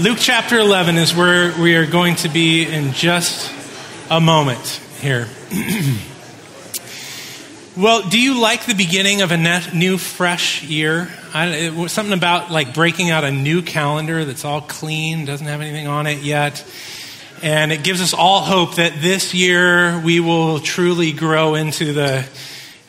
Luke chapter 11 is where we are going to be in just a moment here. well, do you like the beginning of a net, new, fresh year? I, it something about like breaking out a new calendar that's all clean, doesn't have anything on it yet. And it gives us all hope that this year we will truly grow into the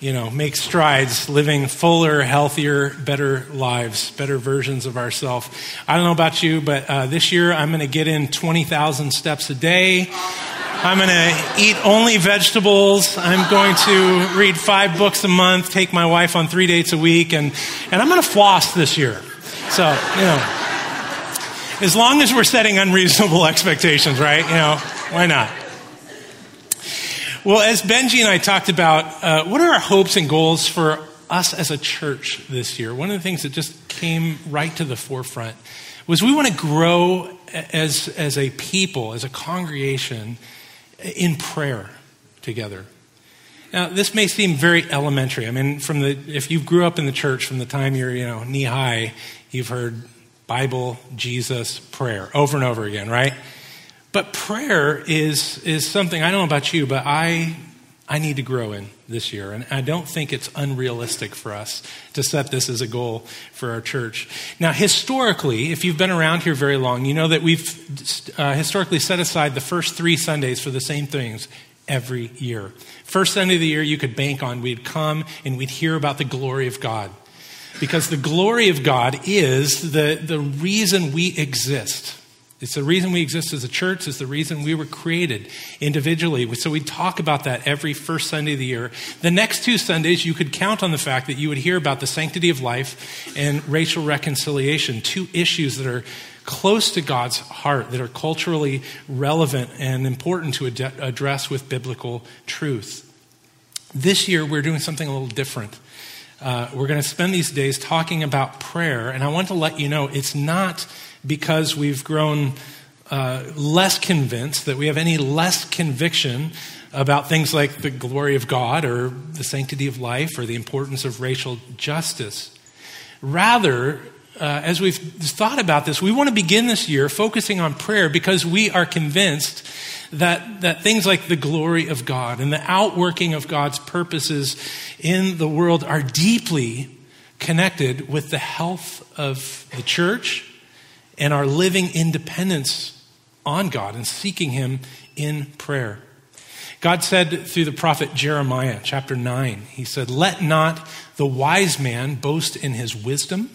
you know, make strides, living fuller, healthier, better lives, better versions of ourselves. I don't know about you, but uh, this year I'm going to get in 20,000 steps a day. I'm going to eat only vegetables. I'm going to read five books a month, take my wife on three dates a week, and, and I'm going to floss this year. So, you know, as long as we're setting unreasonable expectations, right? You know, why not? Well, as Benji and I talked about, uh, what are our hopes and goals for us as a church this year? One of the things that just came right to the forefront was we want to grow as, as a people, as a congregation, in prayer together. Now, this may seem very elementary. I mean, from the if you grew up in the church from the time you're you know knee high, you've heard Bible, Jesus, prayer over and over again, right? But prayer is, is something, I don't know about you, but I, I need to grow in this year. And I don't think it's unrealistic for us to set this as a goal for our church. Now, historically, if you've been around here very long, you know that we've uh, historically set aside the first three Sundays for the same things every year. First Sunday of the year, you could bank on we'd come and we'd hear about the glory of God. Because the glory of God is the, the reason we exist. It's the reason we exist as a church. It's the reason we were created individually. So we talk about that every first Sunday of the year. The next two Sundays, you could count on the fact that you would hear about the sanctity of life and racial reconciliation, two issues that are close to God's heart, that are culturally relevant and important to ad- address with biblical truth. This year, we're doing something a little different. Uh, we're going to spend these days talking about prayer, and I want to let you know it's not because we've grown uh, less convinced, that we have any less conviction about things like the glory of God or the sanctity of life or the importance of racial justice. Rather, uh, as we've thought about this, we want to begin this year focusing on prayer because we are convinced that, that things like the glory of God and the outworking of God's purposes in the world are deeply connected with the health of the church and our living independence on God and seeking Him in prayer. God said through the prophet Jeremiah, chapter 9, He said, Let not the wise man boast in his wisdom.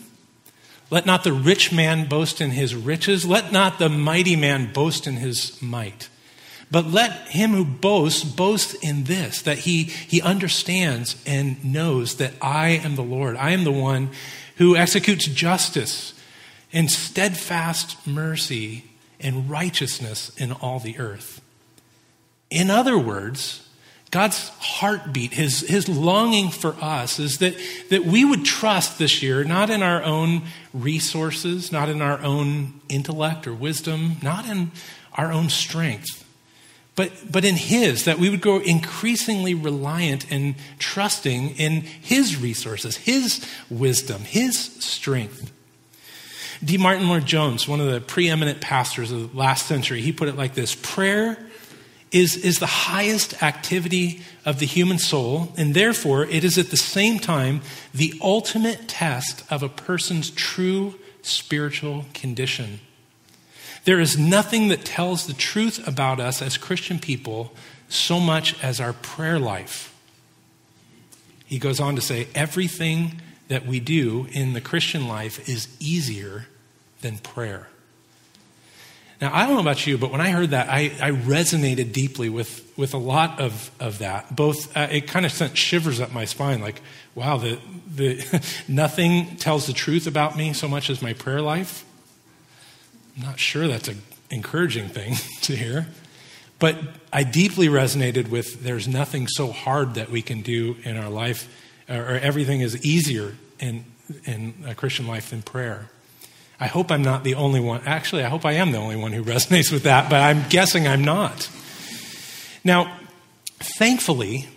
Let not the rich man boast in his riches. Let not the mighty man boast in his might. But let him who boasts boast in this, that he, he understands and knows that I am the Lord. I am the one who executes justice and steadfast mercy and righteousness in all the earth. In other words, God's heartbeat, his, his longing for us is that, that we would trust this year, not in our own resources, not in our own intellect or wisdom, not in our own strength, but, but in His, that we would grow increasingly reliant and trusting in His resources, His wisdom, His strength. D. Martyn Lloyd-Jones, one of the preeminent pastors of the last century, he put it like this Prayer is, is the highest activity of the human soul, and therefore it is at the same time the ultimate test of a person's true spiritual condition. There is nothing that tells the truth about us as Christian people so much as our prayer life. He goes on to say, everything that we do in the Christian life is easier than prayer. Now, I don't know about you, but when I heard that, I, I resonated deeply with, with a lot of, of that. Both, uh, it kind of sent shivers up my spine like, wow, the, the, nothing tells the truth about me so much as my prayer life. I'm not sure that's an encouraging thing to hear. But I deeply resonated with there's nothing so hard that we can do in our life or everything is easier in, in a Christian life than prayer. I hope I'm not the only one. Actually, I hope I am the only one who resonates with that, but I'm guessing I'm not. Now, thankfully,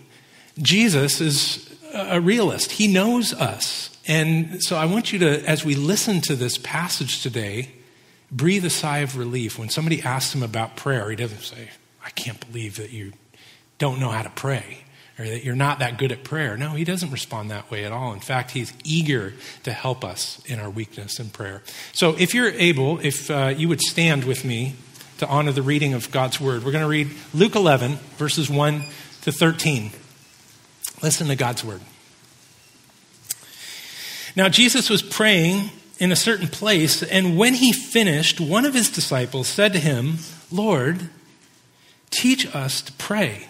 Jesus is a realist. He knows us. And so I want you to, as we listen to this passage today, breathe a sigh of relief when somebody asks him about prayer. He doesn't say, I can't believe that you don't know how to pray or that you're not that good at prayer. No, he doesn't respond that way at all. In fact, he's eager to help us in our weakness in prayer. So if you're able, if uh, you would stand with me to honor the reading of God's word, we're going to read Luke 11, verses 1 to 13. Listen to God's word. Now, Jesus was praying in a certain place, and when he finished, one of his disciples said to him, Lord, teach us to pray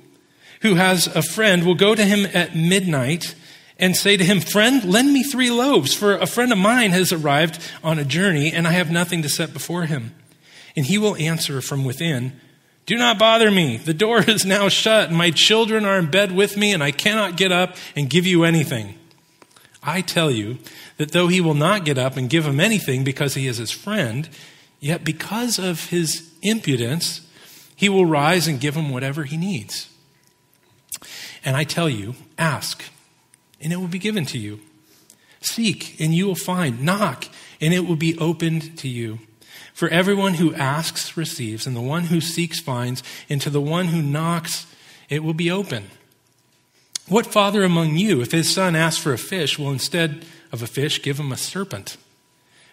who has a friend will go to him at midnight and say to him, Friend, lend me three loaves, for a friend of mine has arrived on a journey, and I have nothing to set before him. And he will answer from within, Do not bother me. The door is now shut, and my children are in bed with me, and I cannot get up and give you anything. I tell you that though he will not get up and give him anything because he is his friend, yet because of his impudence, he will rise and give him whatever he needs. And I tell you, ask, and it will be given to you. Seek, and you will find. Knock, and it will be opened to you. For everyone who asks receives, and the one who seeks finds, and to the one who knocks it will be open. What father among you, if his son asks for a fish, will instead of a fish give him a serpent?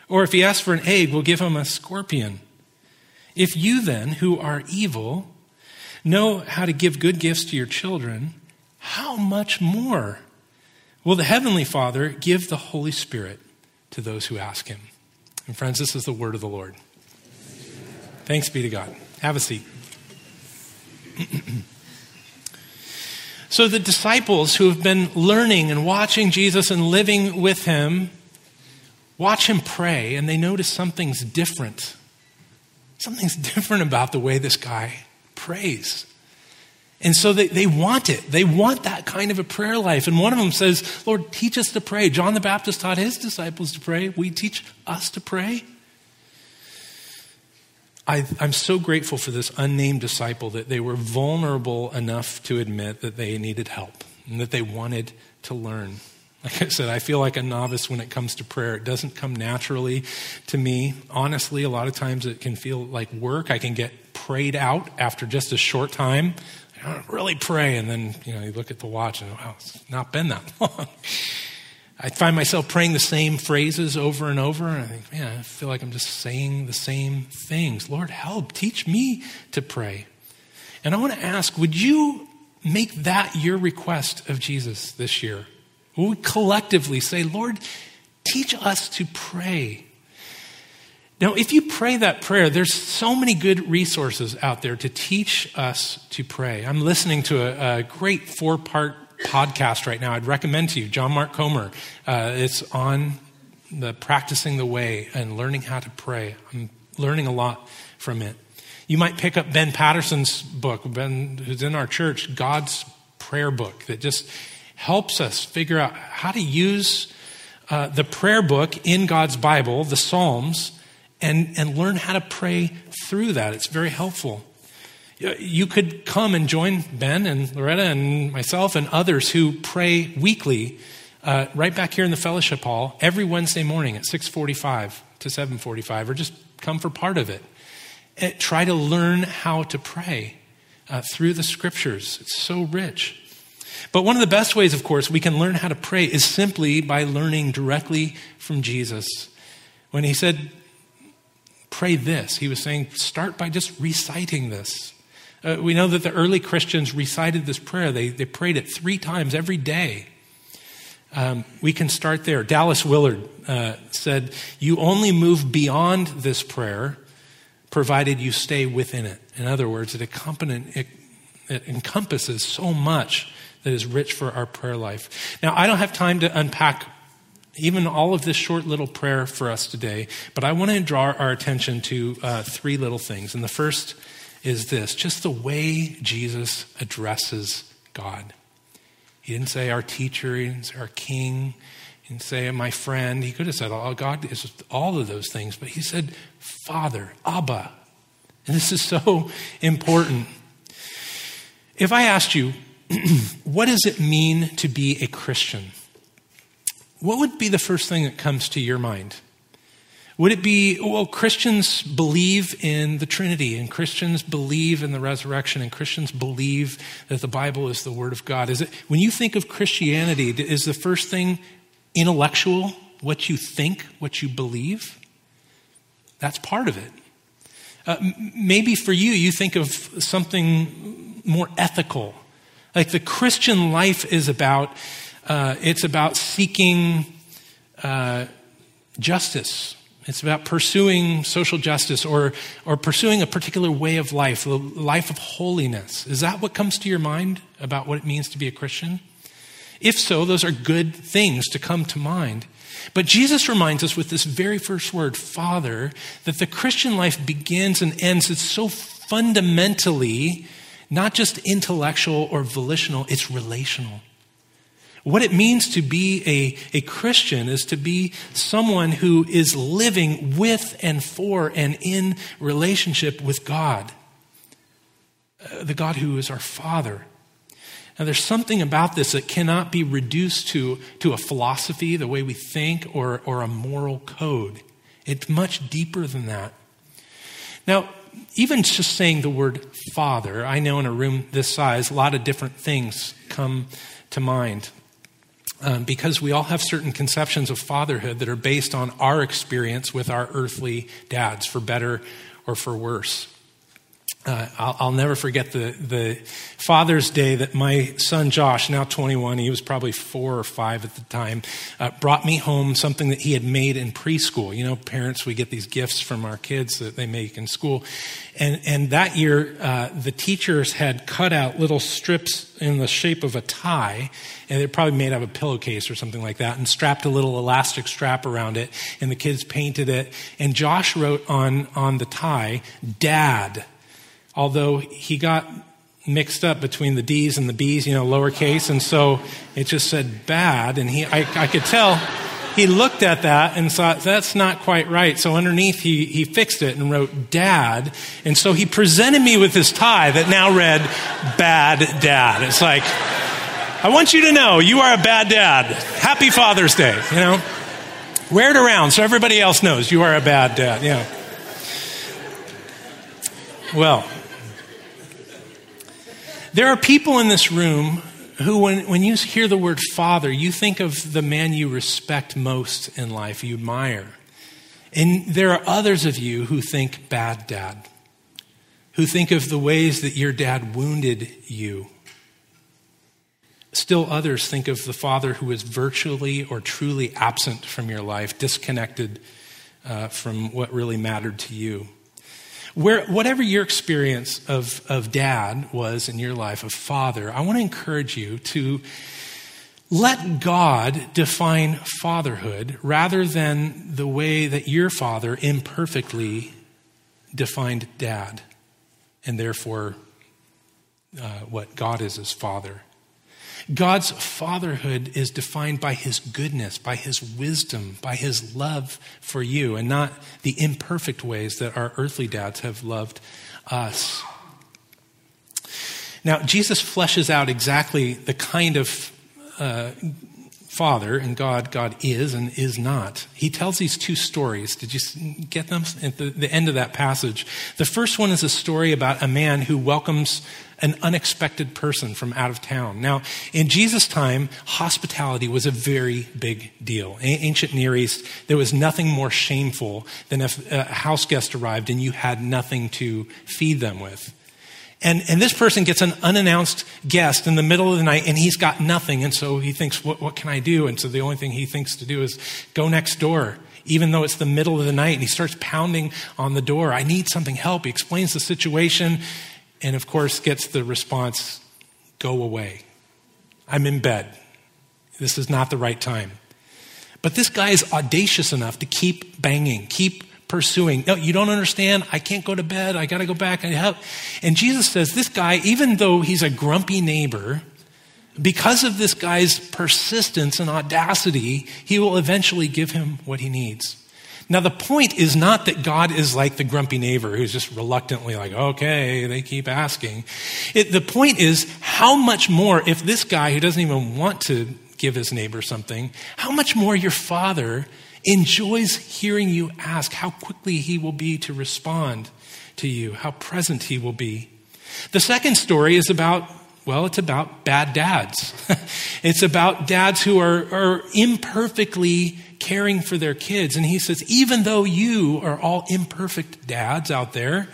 Or if he asks for an egg, will give him a scorpion? If you then, who are evil, know how to give good gifts to your children, how much more will the Heavenly Father give the Holy Spirit to those who ask Him? And friends, this is the word of the Lord. Thanks be to God. Have a seat. so, the disciples who have been learning and watching Jesus and living with Him watch Him pray, and they notice something's different. Something's different about the way this guy prays. And so they, they want it. They want that kind of a prayer life. And one of them says, Lord, teach us to pray. John the Baptist taught his disciples to pray. We teach us to pray. I, am so grateful for this unnamed disciple that they were vulnerable enough to admit that they needed help and that they wanted to learn. Like I said, I feel like a novice when it comes to prayer. It doesn't come naturally to me. Honestly, a lot of times it can feel like work. I can get prayed out after just a short time. I don't really pray. And then, you know, you look at the watch and, wow, it's not been that long. I find myself praying the same phrases over and over, and I think, man, I feel like I'm just saying the same things. Lord, help, teach me to pray. And I want to ask, would you make that your request of Jesus this year? Will we collectively say, Lord, teach us to pray? Now, if you pray that prayer, there's so many good resources out there to teach us to pray. I'm listening to a, a great four part podcast right now. I'd recommend to you, John Mark Comer. Uh, it's on the practicing the way and learning how to pray. I'm learning a lot from it. You might pick up Ben Patterson's book, Ben, who's in our church, God's prayer book, that just helps us figure out how to use uh, the prayer book in God's Bible, the Psalms, and, and learn how to pray through that. It's very helpful. You could come and join Ben and Loretta and myself and others who pray weekly uh, right back here in the fellowship hall every Wednesday morning at 6:45 to 7:45, or just come for part of it. And try to learn how to pray uh, through the scriptures. It's so rich. But one of the best ways, of course, we can learn how to pray is simply by learning directly from Jesus. When he said, pray this. He was saying, start by just reciting this. Uh, we know that the early Christians recited this prayer, they, they prayed it three times every day. Um, we can start there. Dallas Willard uh, said, You only move beyond this prayer provided you stay within it. In other words, it, it, it encompasses so much that is rich for our prayer life. Now, I don't have time to unpack even all of this short little prayer for us today. But I want to draw our attention to uh, three little things. And the first is this just the way Jesus addresses God. He didn't say our teacher, he didn't say our king, he didn't say my friend. He could have said, oh, God is all of those things, but he said, Father, Abba. And this is so important. If I asked you, what does it mean to be a Christian? What would be the first thing that comes to your mind? Would it be, well, Christians believe in the Trinity, and Christians believe in the resurrection, and Christians believe that the Bible is the Word of God? Is it, when you think of Christianity, is the first thing intellectual, what you think, what you believe? That's part of it. Uh, maybe for you, you think of something more ethical. Like the Christian life is about, uh, it's about seeking uh, justice it's about pursuing social justice or, or pursuing a particular way of life, a life of holiness. Is that what comes to your mind about what it means to be a Christian? If so, those are good things to come to mind. But Jesus reminds us with this very first word, Father, that the Christian life begins and ends. It's so fundamentally not just intellectual or volitional, it's relational. What it means to be a, a Christian is to be someone who is living with and for and in relationship with God, uh, the God who is our Father. Now, there's something about this that cannot be reduced to, to a philosophy, the way we think, or, or a moral code. It's much deeper than that. Now, even just saying the word father, I know in a room this size, a lot of different things come to mind um, because we all have certain conceptions of fatherhood that are based on our experience with our earthly dads, for better or for worse. Uh, I'll, I'll, never forget the, the Father's Day that my son Josh, now 21, he was probably four or five at the time, uh, brought me home something that he had made in preschool. You know, parents, we get these gifts from our kids that they make in school. And, and that year, uh, the teachers had cut out little strips in the shape of a tie, and they're probably made out of a pillowcase or something like that, and strapped a little elastic strap around it, and the kids painted it. And Josh wrote on, on the tie, Dad although he got mixed up between the D's and the B's, you know, lowercase, and so it just said bad, and he, I, I could tell he looked at that and thought, that's not quite right. So underneath, he, he fixed it and wrote dad. And so he presented me with his tie that now read bad dad. It's like, I want you to know you are a bad dad. Happy Father's Day, you know? Wear it around so everybody else knows you are a bad dad, yeah. Well, there are people in this room who, when, when you hear the word father, you think of the man you respect most in life, you admire. And there are others of you who think bad dad, who think of the ways that your dad wounded you. Still, others think of the father who is virtually or truly absent from your life, disconnected uh, from what really mattered to you. Where, whatever your experience of, of dad was in your life, of father, I want to encourage you to let God define fatherhood rather than the way that your father imperfectly defined dad, and therefore uh, what God is as father. God's fatherhood is defined by his goodness, by his wisdom, by his love for you, and not the imperfect ways that our earthly dads have loved us. Now, Jesus fleshes out exactly the kind of uh, Father and God God is and is not. He tells these two stories. Did you get them at the, the end of that passage? The first one is a story about a man who welcomes an unexpected person from out of town. Now, in Jesus' time, hospitality was a very big deal. In ancient Near East, there was nothing more shameful than if a house guest arrived and you had nothing to feed them with. And, and this person gets an unannounced guest in the middle of the night and he's got nothing. And so he thinks, what, what can I do? And so the only thing he thinks to do is go next door, even though it's the middle of the night. And he starts pounding on the door. I need something help. He explains the situation and of course gets the response go away. I'm in bed. This is not the right time. But this guy is audacious enough to keep banging, keep pursuing. No, you don't understand. I can't go to bed. I got to go back and help. And Jesus says, this guy, even though he's a grumpy neighbor, because of this guy's persistence and audacity, he will eventually give him what he needs. Now, the point is not that God is like the grumpy neighbor who's just reluctantly like, okay, they keep asking. It, the point is, how much more, if this guy who doesn't even want to give his neighbor something, how much more your father enjoys hearing you ask, how quickly he will be to respond to you, how present he will be. The second story is about well, it's about bad dads. it's about dads who are, are imperfectly caring for their kids. And he says, even though you are all imperfect dads out there,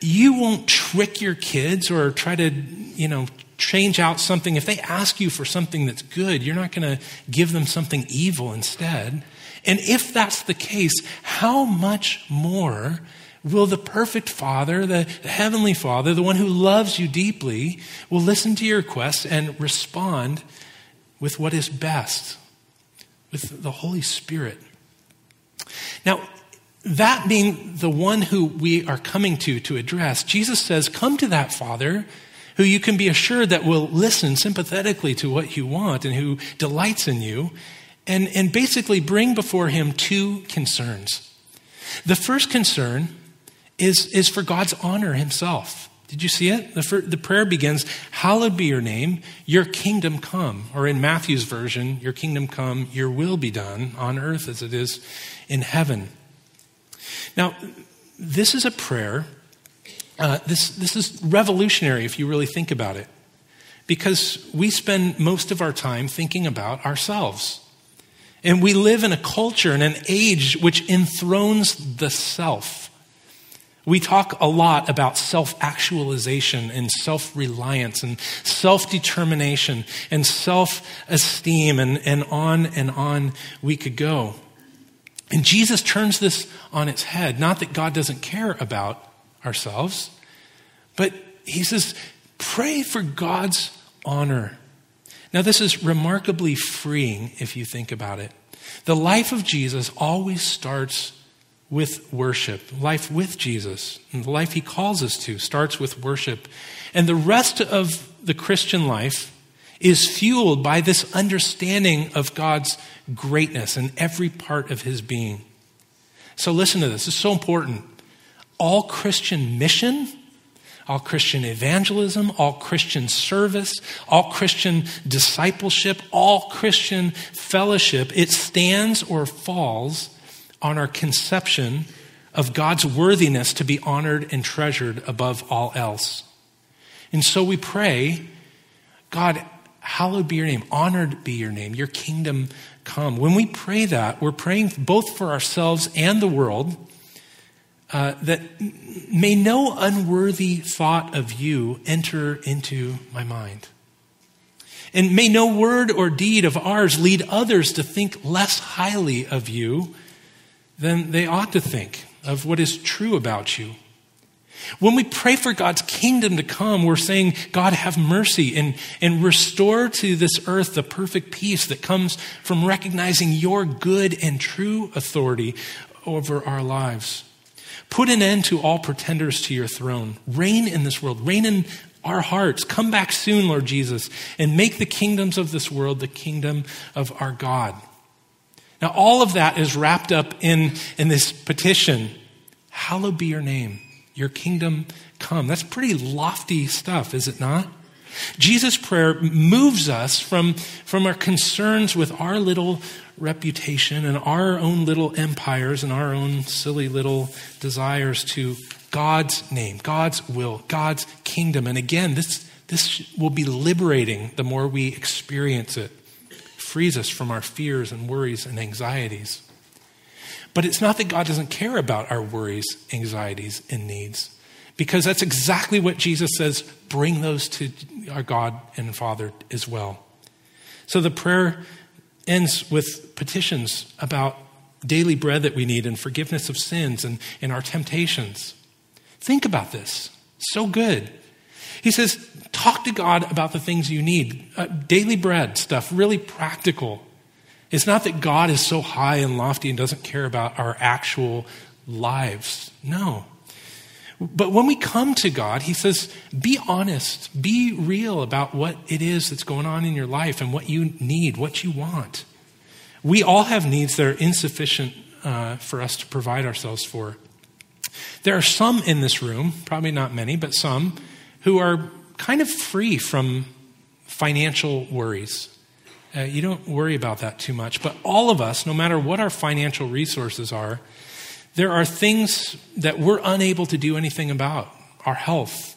you won't trick your kids or try to, you know, change out something. If they ask you for something that's good, you're not going to give them something evil instead. And if that's the case, how much more will the perfect Father, the, Heavenly Father, the one who loves you deeply, will listen to your requests and respond with what is best, with the Holy Spirit. Now, that being the one who we are coming to to address, Jesus says, Come to that Father who you can be assured that will listen sympathetically to what you want and who delights in you, and, and basically bring before him two concerns. The first concern is, is for God's honor himself. Did you see it? The, the prayer begins, Hallowed be your name, your kingdom come. Or in Matthew's version, your kingdom come, your will be done on earth as it is in heaven. Now, this is a prayer. Uh, this, this is revolutionary if you really think about it, because we spend most of our time thinking about ourselves. And we live in a culture and an age which enthrones the self. We talk a lot about self actualization and self reliance and self determination and self esteem, and, and on and on we could go. And Jesus turns this on its head. Not that God doesn't care about ourselves, but he says, pray for God's honor. Now, this is remarkably freeing if you think about it. The life of Jesus always starts with worship. Life with Jesus, and the life he calls us to, starts with worship. And the rest of the Christian life is fueled by this understanding of God's greatness in every part of his being. So listen to this, it's so important. All Christian mission, all Christian evangelism, all Christian service, all Christian discipleship, all Christian fellowship, it stands or falls on our conception of God's worthiness to be honored and treasured above all else. And so we pray, God, hallowed be your name, honored be your name, your kingdom come. When we pray that, we're praying both for ourselves and the world. Uh, that may no unworthy thought of you enter into my mind. And may no word or deed of ours lead others to think less highly of you than they ought to think of what is true about you. When we pray for God's kingdom to come, we're saying, God, have mercy and, and restore to this earth the perfect peace that comes from recognizing your good and true authority over our lives. Put an end to all pretenders to your throne. Reign in this world, reign in our hearts. Come back soon, Lord Jesus, and make the kingdoms of this world the kingdom of our God. Now, all of that is wrapped up in, in this petition Hallowed be your name, your kingdom come. That's pretty lofty stuff, is it not? Jesus' prayer moves us from, from our concerns with our little reputation and our own little empires and our own silly little desires to God's name, God's will, God's kingdom. And again, this, this will be liberating the more we experience it frees us from our fears and worries and anxieties. But it's not that God doesn't care about our worries, anxieties, and needs, because that's exactly what Jesus says bring those to our God and Father as well. So the prayer ends with petitions about daily bread that we need and forgiveness of sins and, and our temptations. Think about this. So good. He says, talk to God about the things you need. Uh, daily bread stuff, really practical. It's not that God is so high and lofty and doesn't care about our actual lives. No. But when we come to God, He says, be honest, be real about what it is that's going on in your life and what you need, what you want. We all have needs that are insufficient uh, for us to provide ourselves for. There are some in this room, probably not many, but some, who are kind of free from financial worries. Uh, you don't worry about that too much. But all of us, no matter what our financial resources are, there are things that we're unable to do anything about our health,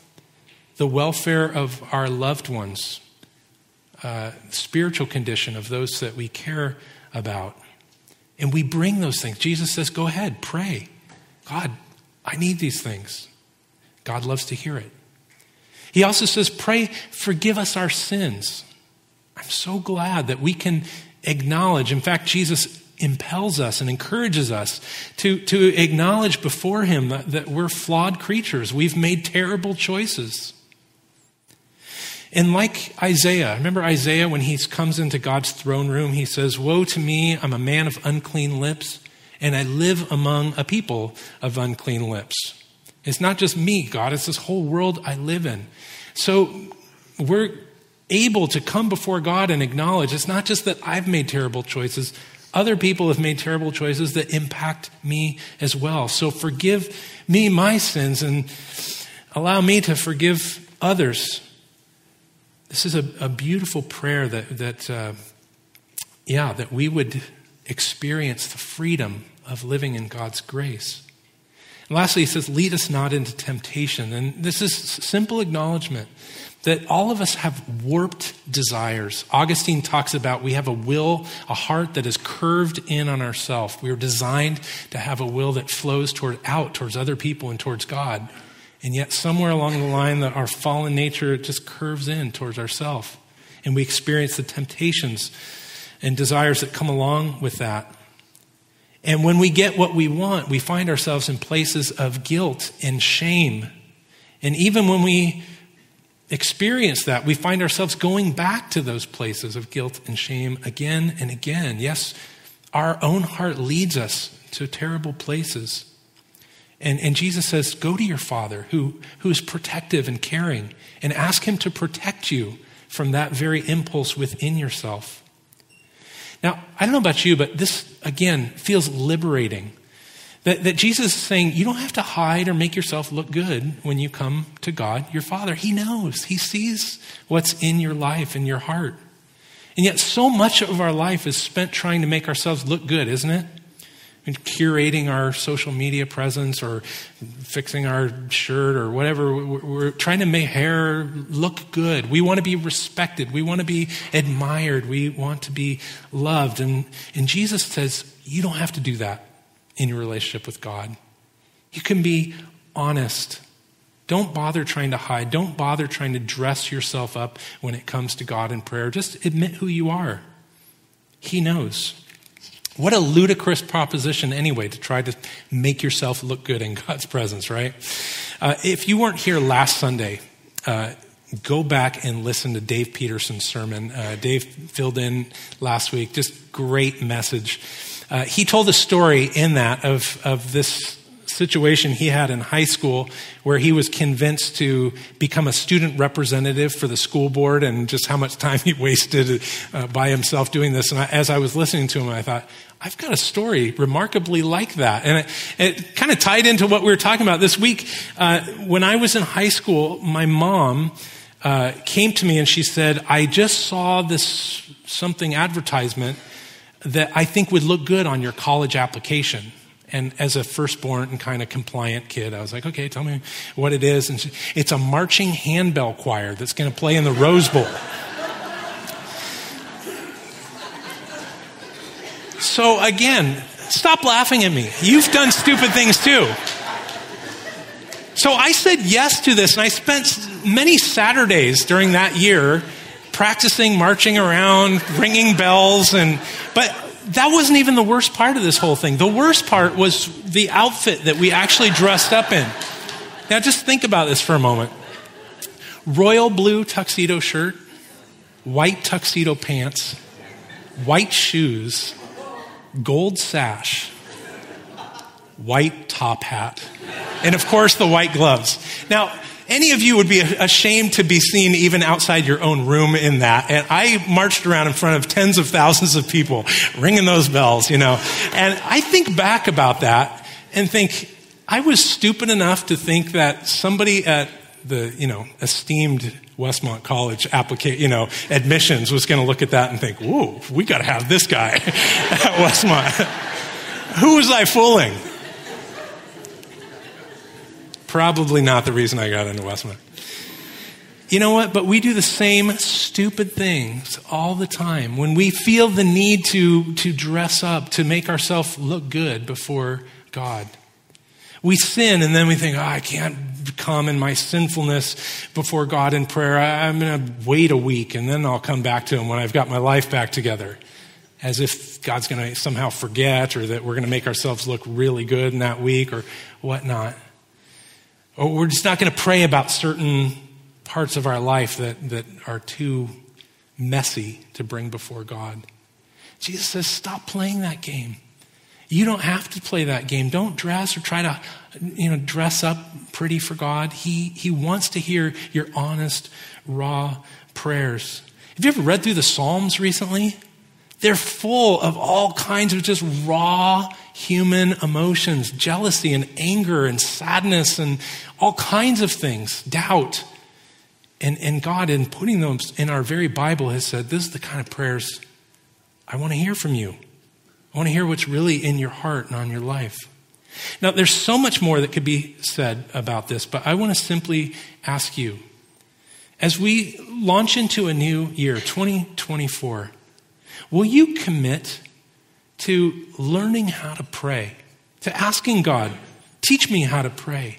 the welfare of our loved ones, uh, spiritual condition of those that we care about. And we bring those things. Jesus says, Go ahead, pray. God, I need these things. God loves to hear it. He also says, Pray, forgive us our sins. I'm so glad that we can acknowledge. In fact, Jesus impels us and encourages us to, to acknowledge before Him that, that we're flawed creatures. We've made terrible choices. And like Isaiah, remember Isaiah when he comes into God's throne room, he says, Woe to me, I'm a man of unclean lips, and I live among a people of unclean lips. It's not just me, God, it's this whole world I live in. So we're able to come before God and acknowledge it's not just that I've made terrible choices, other people have made terrible choices that impact me as well. So forgive me my sins and allow me to forgive others. This is a, a beautiful prayer that, that uh, yeah, that we would experience the freedom of living in God's grace. And lastly, he says, Lead us not into temptation. And this is simple acknowledgement that all of us have warped desires. Augustine talks about we have a will, a heart that is curved in on ourselves. We are designed to have a will that flows toward out towards other people and towards God. And yet somewhere along the line that our fallen nature just curves in towards ourselves. And we experience the temptations and desires that come along with that. And when we get what we want, we find ourselves in places of guilt and shame. And even when we experience that, we find ourselves going back to those places of guilt and shame again and again. Yes, our own heart leads us to terrible places. And, and Jesus says, Go to your Father who, who is protective and caring and ask Him to protect you from that very impulse within yourself. Now, I don't know about you, but this, again, feels liberating that, that Jesus is saying, you don't have to hide or make yourself look good when you come to God, your Father. He knows, He sees what's in your life, in your heart. And yet, so much of our life is spent trying to make ourselves look good, isn't it? And curating our social media presence or fixing our shirt or whatever. We're trying to make hair look good. We want to be respected. We want to be admired. We want to be loved. And, and Jesus says, you don't have to do that in your relationship with God. You can be honest. Don't bother trying to hide. Don't bother trying to dress yourself up when it comes to God in prayer. Just admit who you are. He knows. What a ludicrous proposition, anyway, to try to make yourself look good in God's presence, right? Uh, if you weren't here last Sunday, uh, go back and listen to Dave Peterson's sermon. Uh, Dave filled in last week. Just great message. Uh, he told a story in that of, of this situation he had in high school where he was convinced to become a student representative for the school board and just how much time he wasted uh, by himself doing this. And I, as I was listening to him, I thought, I've got a story remarkably like that. And it, it kind of tied into what we were talking about this week. Uh, when I was in high school, my mom uh, came to me and she said, I just saw this something advertisement that I think would look good on your college application. And as a firstborn and kind of compliant kid, I was like, okay, tell me what it is. And she, it's a marching handbell choir that's going to play in the Rose Bowl. so again, stop laughing at me. You've done stupid things too. So I said yes to this, and I spent many Saturdays during that year practicing marching around, ringing bells, and but that wasn't even the worst part of this whole thing. The worst part was the outfit that we actually dressed up in. Now just think about this for a moment. Royal blue tuxedo shirt, white tuxedo pants, white shoes, gold sash, white top hat, and of course the white gloves. Now, any of you would be ashamed to be seen even outside your own room in that. And I marched around in front of tens of thousands of people ringing those bells, you know. And I think back about that and think, I was stupid enough to think that somebody at the, you know, esteemed Westmont College application, you know, admissions was going to look at that and think, whoa, we got to have this guy at Westmont. Who was I fooling? Probably not the reason I got into Westminster. You know what? But we do the same stupid things all the time. When we feel the need to, to dress up, to make ourselves look good before God. We sin and then we think, oh, I can't come in my sinfulness before God in prayer. I'm going to wait a week and then I'll come back to Him when I've got my life back together. As if God's going to somehow forget or that we're going to make ourselves look really good in that week or whatnot. Or we're just not going to pray about certain parts of our life that, that are too messy to bring before God. Jesus says, stop playing that game. You don't have to play that game. Don't dress or try to, you know, dress up pretty for God. He, he wants to hear your honest, raw prayers. Have you ever read through the Psalms recently? They're full of all kinds of just raw human emotions, jealousy and anger and sadness and all kinds of things, doubt. And, and God, in putting those in our very Bible, has said, This is the kind of prayers I want to hear from you. I want to hear what's really in your heart and on your life. Now, there's so much more that could be said about this, but I want to simply ask you as we launch into a new year, 2024, will you commit to learning how to pray, to asking God, teach me how to pray.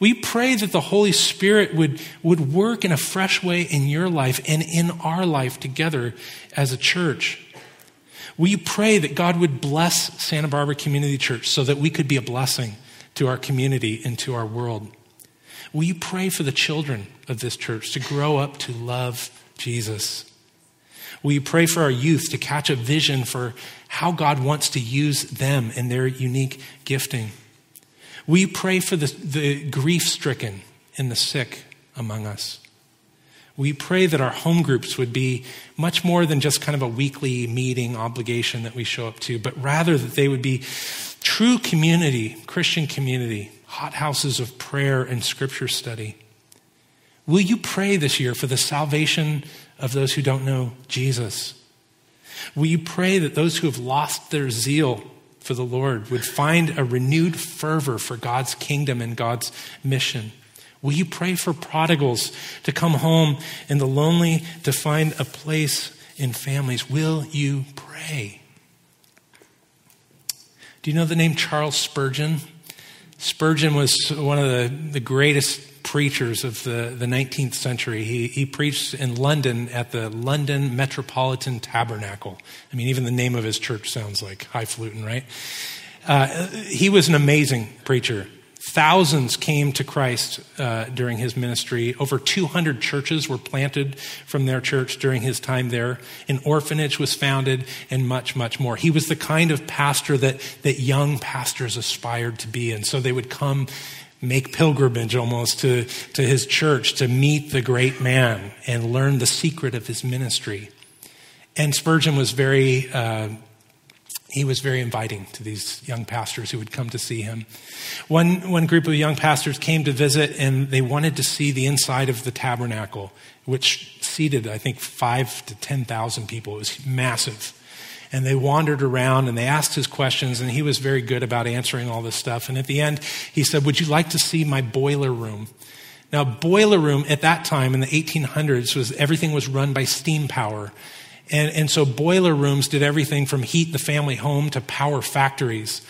We pray that the Holy Spirit would, would work in a fresh way in your life and in our life together as a church. We pray that God would bless Santa Barbara Community Church so that we could be a blessing to our community and to our world. Will you pray for the children of this church to grow up to love Jesus? Will you pray for our youth to catch a vision for how God wants to use them in their unique gifting? We pray for the, the grief stricken and the sick among us? We pray that our home groups would be much more than just kind of a weekly meeting obligation that we show up to, but rather that they would be true community, Christian community, hot houses of prayer and scripture study. Will you pray this year for the salvation of those who don't know Jesus? Will you pray that those who have lost their zeal for the Lord would find a renewed fervor for God's kingdom and God's mission? Will you pray for prodigals to come home and the lonely to find a place in families? Will you pray? Do you know the name Charles Spurgeon? Spurgeon was one of the, the greatest preachers of the, the 19th century. He, he preached in London at the London Metropolitan Tabernacle. I mean, even the name of his church sounds like highfalutin, right? Uh, he was an amazing preacher. Thousands came to Christ uh, during his ministry. Over 200 churches were planted from their church during his time there. An orphanage was founded, and much, much more. He was the kind of pastor that, that young pastors aspired to be. And so they would come make pilgrimage almost to, to his church to meet the great man and learn the secret of his ministry. And Spurgeon was very, uh, he was very inviting to these young pastors who would come to see him. One, one group of young pastors came to visit and they wanted to see the inside of the tabernacle, which seated, I think, five to 10,000 people. It was massive and they wandered around and they asked his questions and he was very good about answering all this stuff and at the end he said would you like to see my boiler room now boiler room at that time in the 1800s was everything was run by steam power and, and so boiler rooms did everything from heat the family home to power factories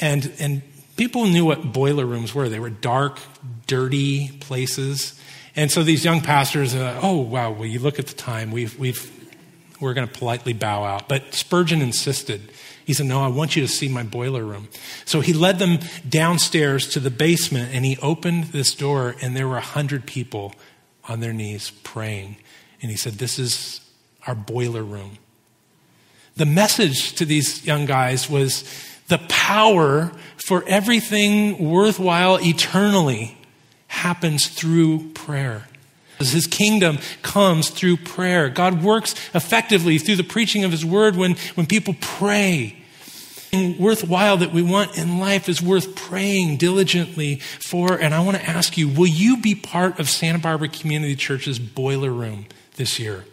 and, and people knew what boiler rooms were they were dark dirty places and so these young pastors, uh, oh wow, well you look at the time, we've we've we're going to politely bow out. But Spurgeon insisted. He said, No, I want you to see my boiler room. So he led them downstairs to the basement and he opened this door, and there were a hundred people on their knees praying. And he said, This is our boiler room. The message to these young guys was the power for everything worthwhile eternally happens through prayer. His kingdom comes through prayer. God works effectively through the preaching of His word when, when people pray. And worthwhile that we want in life is worth praying diligently for. And I want to ask you will you be part of Santa Barbara Community Church's boiler room this year?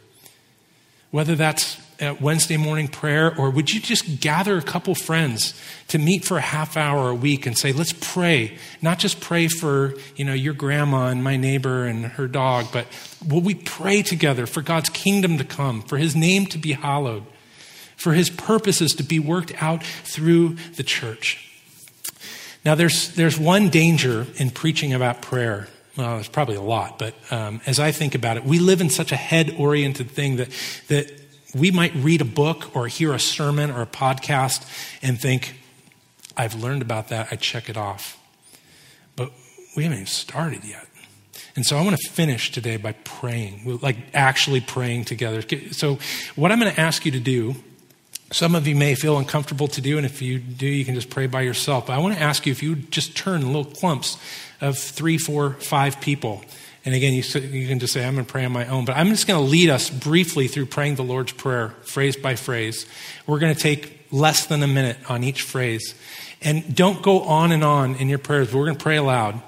Whether that's at Wednesday morning prayer, or would you just gather a couple friends to meet for a half hour a week and say, let's pray? Not just pray for, you know, your grandma and my neighbor and her dog, but will we pray together for God's kingdom to come, for his name to be hallowed, for his purposes to be worked out through the church? Now, there's, there's one danger in preaching about prayer well, there's probably a lot, but um, as I think about it, we live in such a head oriented thing that, that we might read a book or hear a sermon or a podcast and think, I've learned about that, I check it off. But we haven't even started yet. And so I want to finish today by praying, like actually praying together. So, what I'm going to ask you to do, some of you may feel uncomfortable to do, and if you do, you can just pray by yourself. But I want to ask you if you would just turn little clumps of three, four, five people and again, you, you can just say, I'm going to pray on my own. But I'm just going to lead us briefly through praying the Lord's Prayer, phrase by phrase. We're going to take less than a minute on each phrase. And don't go on and on in your prayers, we're going to pray aloud.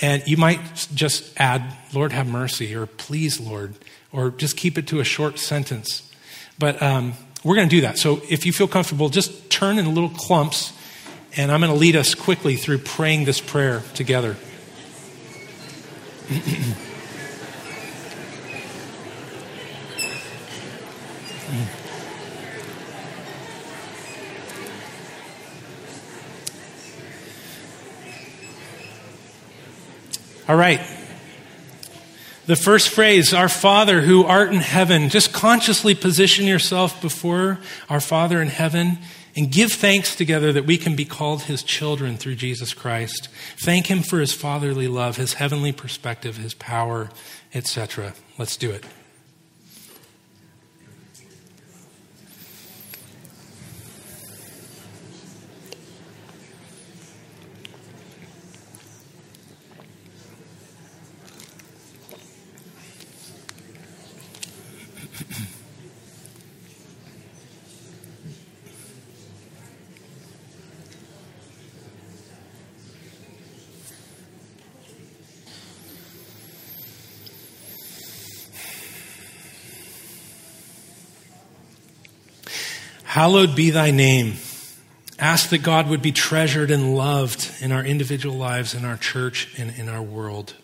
And you might just add, Lord, have mercy, or please, Lord, or just keep it to a short sentence. But um, we're going to do that. So if you feel comfortable, just turn in little clumps, and I'm going to lead us quickly through praying this prayer together. All right. The first phrase, Our Father who art in heaven, just consciously position yourself before our Father in heaven and give thanks together that we can be called his children through Jesus Christ. Thank him for his fatherly love, his heavenly perspective, his power, etc. Let's do it. Hallowed be thy name. Ask that God would be treasured and loved in our individual lives, in our church, and in our world.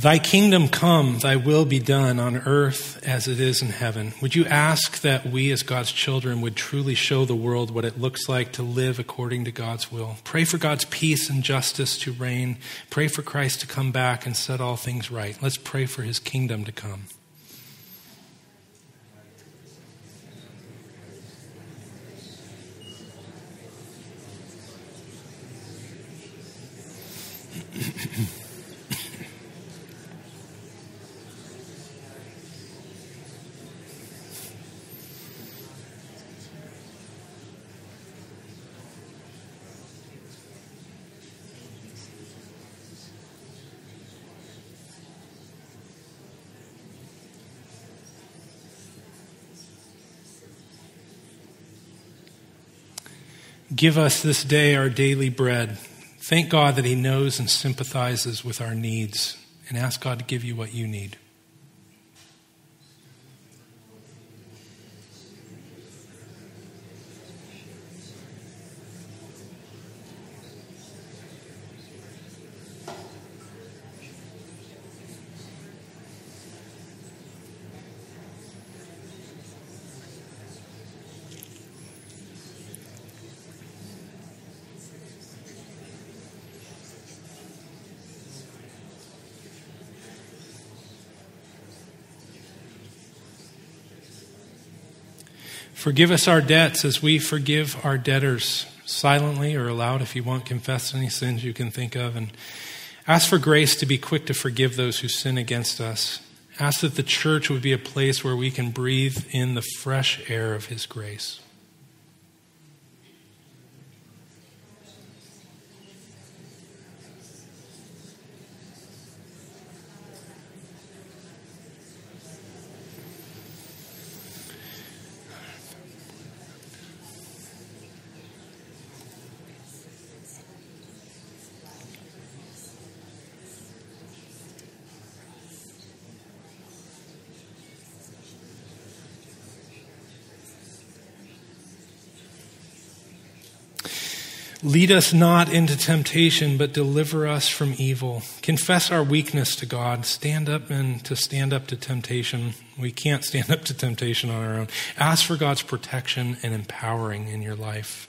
Thy kingdom come, thy will be done on earth as it is in heaven. Would you ask that we, as God's children, would truly show the world what it looks like to live according to God's will? Pray for God's peace and justice to reign. Pray for Christ to come back and set all things right. Let's pray for his kingdom to come. Give us this day our daily bread. Thank God that He knows and sympathizes with our needs, and ask God to give you what you need. Forgive us our debts as we forgive our debtors, silently or aloud if you want. Confess any sins you can think of. And ask for grace to be quick to forgive those who sin against us. Ask that the church would be a place where we can breathe in the fresh air of His grace. Lead us not into temptation, but deliver us from evil. Confess our weakness to God. Stand up and to stand up to temptation. We can't stand up to temptation on our own. Ask for God's protection and empowering in your life.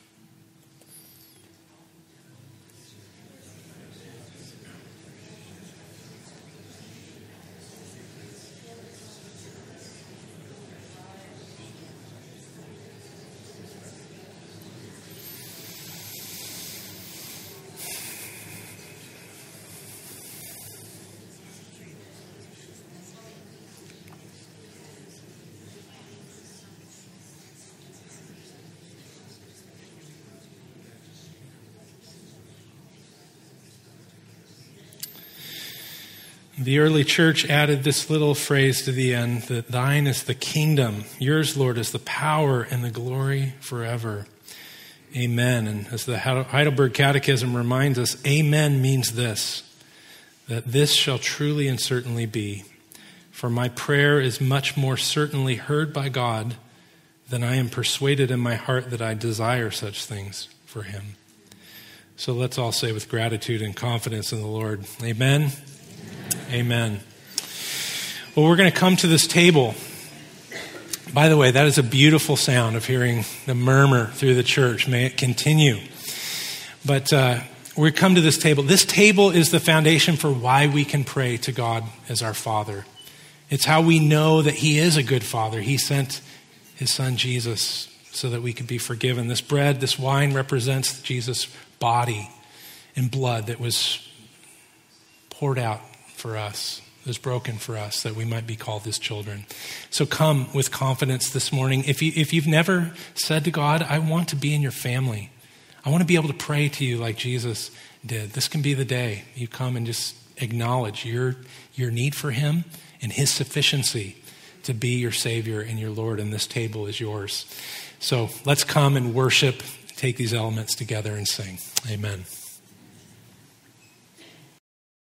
The early church added this little phrase to the end that thine is the kingdom, yours, Lord, is the power and the glory forever. Amen. And as the Heidelberg Catechism reminds us, Amen means this that this shall truly and certainly be. For my prayer is much more certainly heard by God than I am persuaded in my heart that I desire such things for him. So let's all say with gratitude and confidence in the Lord, Amen. Amen. Well, we're going to come to this table. By the way, that is a beautiful sound of hearing the murmur through the church. May it continue. But uh, we come to this table. This table is the foundation for why we can pray to God as our Father. It's how we know that He is a good Father. He sent His Son Jesus so that we could be forgiven. This bread, this wine represents Jesus' body and blood that was poured out for us, was broken for us, that we might be called his children. So come with confidence this morning. If, you, if you've never said to God, I want to be in your family, I want to be able to pray to you like Jesus did, this can be the day you come and just acknowledge your, your need for him and his sufficiency to be your Savior and your Lord, and this table is yours. So let's come and worship, take these elements together, and sing. Amen.